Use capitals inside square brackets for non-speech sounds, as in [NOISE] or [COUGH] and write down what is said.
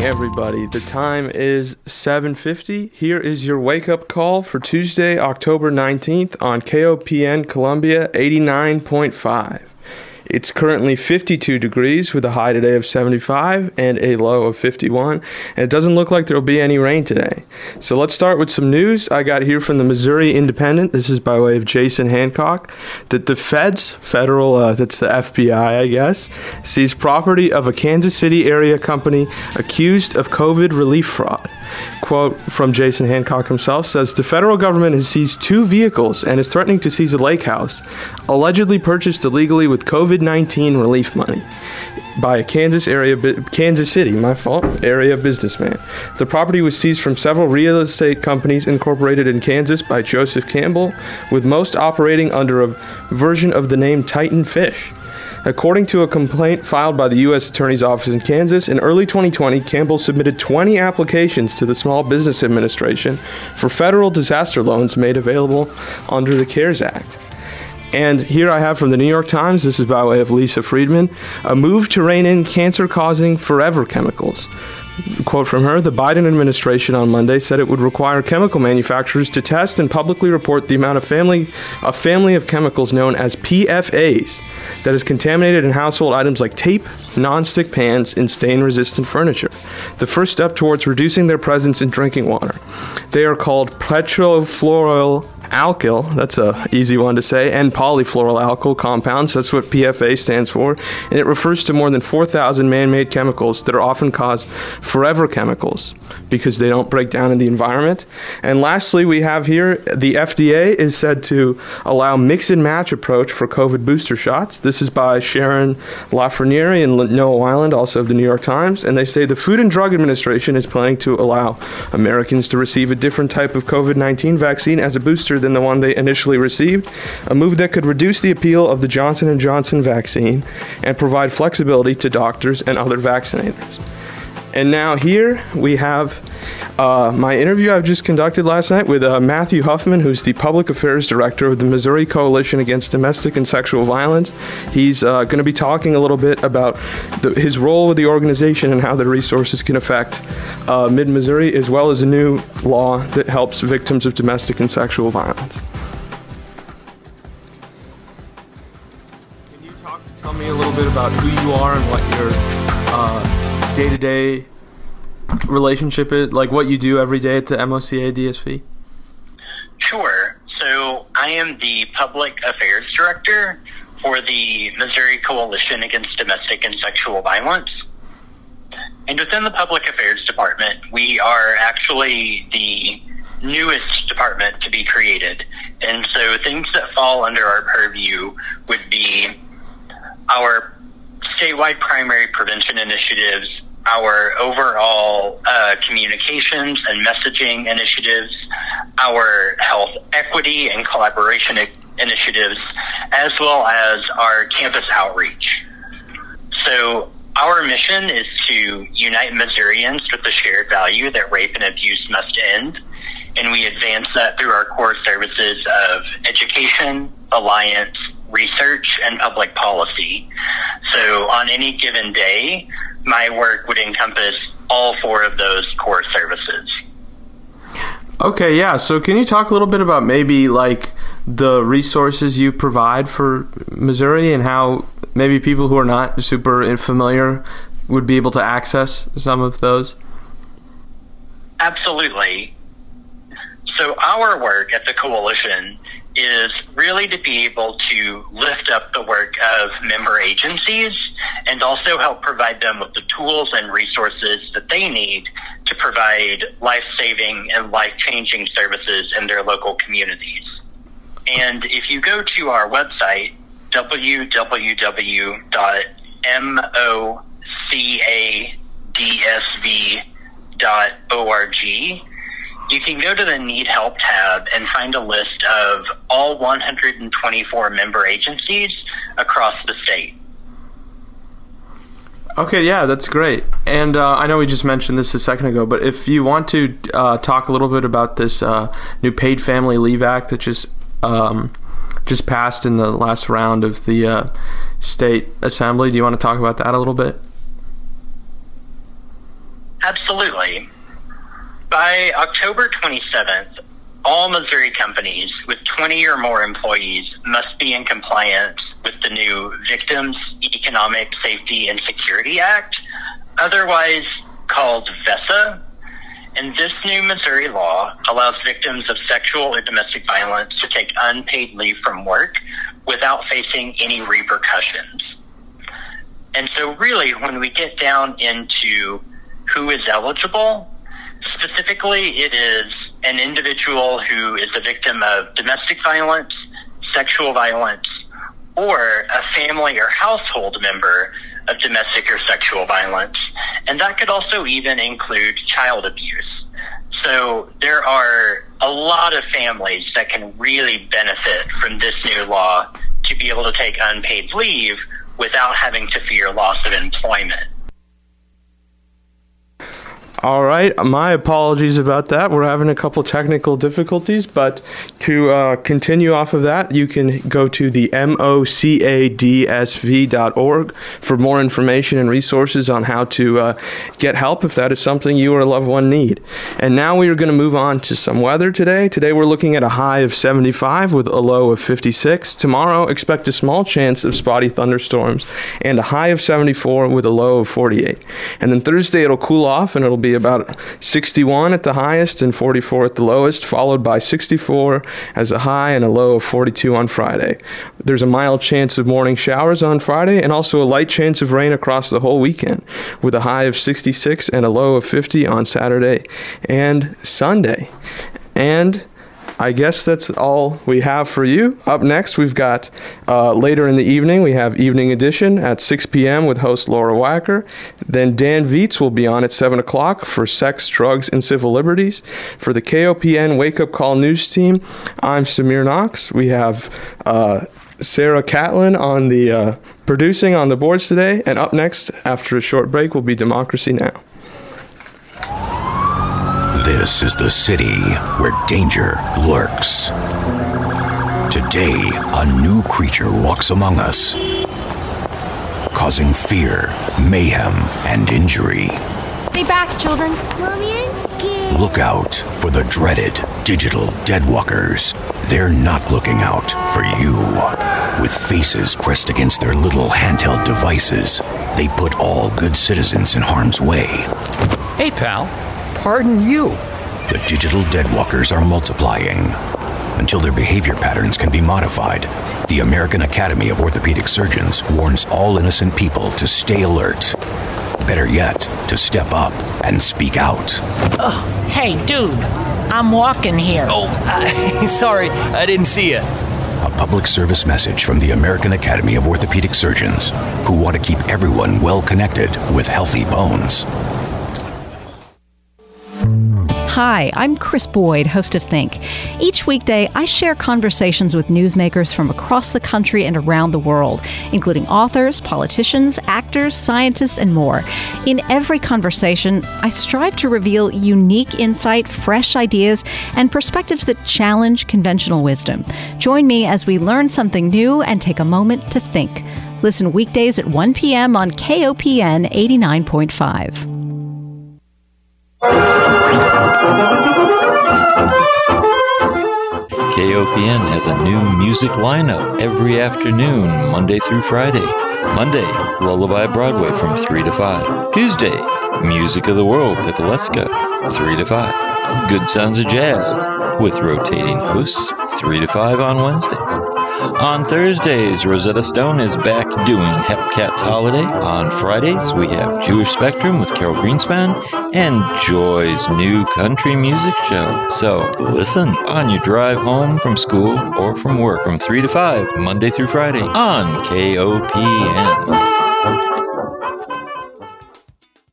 everybody. The time is 7:50. Here is your wake-up call for Tuesday, October 19th on KOPN Columbia 89.5. It's currently 52 degrees with a high today of 75 and a low of 51, and it doesn't look like there will be any rain today. So let's start with some news I got here from the Missouri Independent. This is by way of Jason Hancock that the feds, federal, uh, that's the FBI, I guess, seized property of a Kansas City area company accused of COVID relief fraud. Quote from Jason Hancock himself says the federal government has seized two vehicles and is threatening to seize a lake house, allegedly purchased illegally with COVID 19 relief money by a Kansas area, Kansas City, my fault, area businessman. The property was seized from several real estate companies incorporated in Kansas by Joseph Campbell, with most operating under a version of the name Titan Fish. According to a complaint filed by the U.S. Attorney's Office in Kansas, in early 2020, Campbell submitted 20 applications to the Small Business Administration for federal disaster loans made available under the CARES Act. And here I have from the New York Times, this is by way of Lisa Friedman, a move to rein in cancer causing forever chemicals quote from her the biden administration on monday said it would require chemical manufacturers to test and publicly report the amount of family a family of chemicals known as pfas that is contaminated in household items like tape non-stick pans and stain resistant furniture. The first step towards reducing their presence in drinking water. They are called petrofluoral alkyl, that's a easy one to say, and polyfluoroalkyl compounds, that's what PFA stands for, and it refers to more than 4,000 man-made chemicals that are often caused forever chemicals because they don't break down in the environment. And lastly, we have here the FDA is said to allow mix and match approach for COVID booster shots. This is by Sharon LaFraniere and Noah Weiland, also of the New York Times, and they say the Food and Drug Administration is planning to allow Americans to receive a different type of COVID-19 vaccine as a booster than the one they initially received, a move that could reduce the appeal of the Johnson & Johnson vaccine and provide flexibility to doctors and other vaccinators. And now here we have uh, my interview I've just conducted last night with uh, Matthew Huffman, who's the Public Affairs Director of the Missouri Coalition Against Domestic and Sexual Violence. He's uh, going to be talking a little bit about the, his role with the organization and how the resources can affect uh, Mid Missouri, as well as a new law that helps victims of domestic and sexual violence. Can you talk, tell me a little bit about who you are and what your day to day relationship is, like what you do every day at the MOCA DSV? Sure. So I am the Public Affairs Director for the Missouri Coalition Against Domestic and Sexual Violence. And within the Public Affairs Department, we are actually the newest department to be created. And so things that fall under our purview would be our statewide primary prevention initiatives, our overall uh, communications and messaging initiatives, our health equity and collaboration initiatives, as well as our campus outreach. So, our mission is to unite Missourians with the shared value that rape and abuse must end, and we advance that through our core services of education, alliance, research, and public policy. So, on any given day, my work would encompass all four of those core services. Okay, yeah. So, can you talk a little bit about maybe like the resources you provide for Missouri and how maybe people who are not super familiar would be able to access some of those? Absolutely. So, our work at the coalition is really to be able to lift up the work of member agencies and also help provide them with the tools and resources that they need to provide life saving and life changing services in their local communities. And if you go to our website, www.mocadsv.org, you can go to the Need Help tab and find a list of all 124 member agencies across the state. Okay, yeah, that's great. And uh, I know we just mentioned this a second ago, but if you want to uh, talk a little bit about this uh, new Paid Family Leave Act that just um, just passed in the last round of the uh, state assembly, do you want to talk about that a little bit? Absolutely. By October 27th, all Missouri companies with 20 or more employees must be in compliance with the new Victims Economic Safety and Security Act, otherwise called VESSA. And this new Missouri law allows victims of sexual or domestic violence to take unpaid leave from work without facing any repercussions. And so, really, when we get down into who is eligible, specifically, it is an individual who is a victim of domestic violence, sexual violence, or a family or household member of domestic or sexual violence. And that could also even include child abuse. So there are a lot of families that can really benefit from this new law to be able to take unpaid leave without having to fear loss of employment. All right, my apologies about that. We're having a couple technical difficulties, but to uh, continue off of that, you can go to the mocadsv.org for more information and resources on how to uh, get help if that is something you or a loved one need. And now we are going to move on to some weather today. Today we're looking at a high of 75 with a low of 56. Tomorrow, expect a small chance of spotty thunderstorms and a high of 74 with a low of 48. And then Thursday it'll cool off and it'll be about 61 at the highest and 44 at the lowest, followed by 64 as a high and a low of 42 on Friday. There's a mild chance of morning showers on Friday and also a light chance of rain across the whole weekend, with a high of 66 and a low of 50 on Saturday and Sunday. And I guess that's all we have for you. Up next, we've got uh, later in the evening, we have Evening Edition at 6 p.m. with host Laura Wacker. Then Dan Viets will be on at 7 o'clock for Sex, Drugs, and Civil Liberties. For the KOPN Wake Up Call News Team, I'm Samir Knox. We have uh, Sarah Catlin on the uh, producing on the boards today. And up next, after a short break, will be Democracy Now! This is the city where danger lurks. Today, a new creature walks among us, causing fear, mayhem, and injury. Stay back, children. Mommy, I'm scared. Look out for the dreaded digital deadwalkers. They're not looking out for you. With faces pressed against their little handheld devices, they put all good citizens in harm's way. Hey, pal. Pardon you. The digital deadwalkers are multiplying. Until their behavior patterns can be modified, the American Academy of Orthopedic Surgeons warns all innocent people to stay alert. Better yet, to step up and speak out. Oh, hey, dude. I'm walking here. Oh, uh, [LAUGHS] sorry. I didn't see you. A public service message from the American Academy of Orthopedic Surgeons, who want to keep everyone well connected with healthy bones. Hi, I'm Krys Boyd, host of Think. Each weekday, I share conversations with newsmakers from across the country and around the world, including authors, politicians, actors, scientists, and more. In every conversation, I strive to reveal unique insight, fresh ideas, and perspectives that challenge conventional wisdom. Join me as we learn something new and take a moment to think. Listen weekdays at 1 p.m. on KOPN 89.5. KOPN has a new music lineup every afternoon, Monday through Friday. Monday, Lullaby Broadway from 3 to 5. Tuesday, Music of the World, Pipileska, 3 to 5. Good Sounds of Jazz, with rotating hosts, 3 to 5 on Wednesdays. On Thursdays, Rosetta Stone is back doing Hepcat's Holiday. On Fridays, we have Jewish Spectrum with Carol Greenspan and Joy's new country music show. So listen on your drive home from school or from work from 3 to 5, Monday through Friday on KOPN.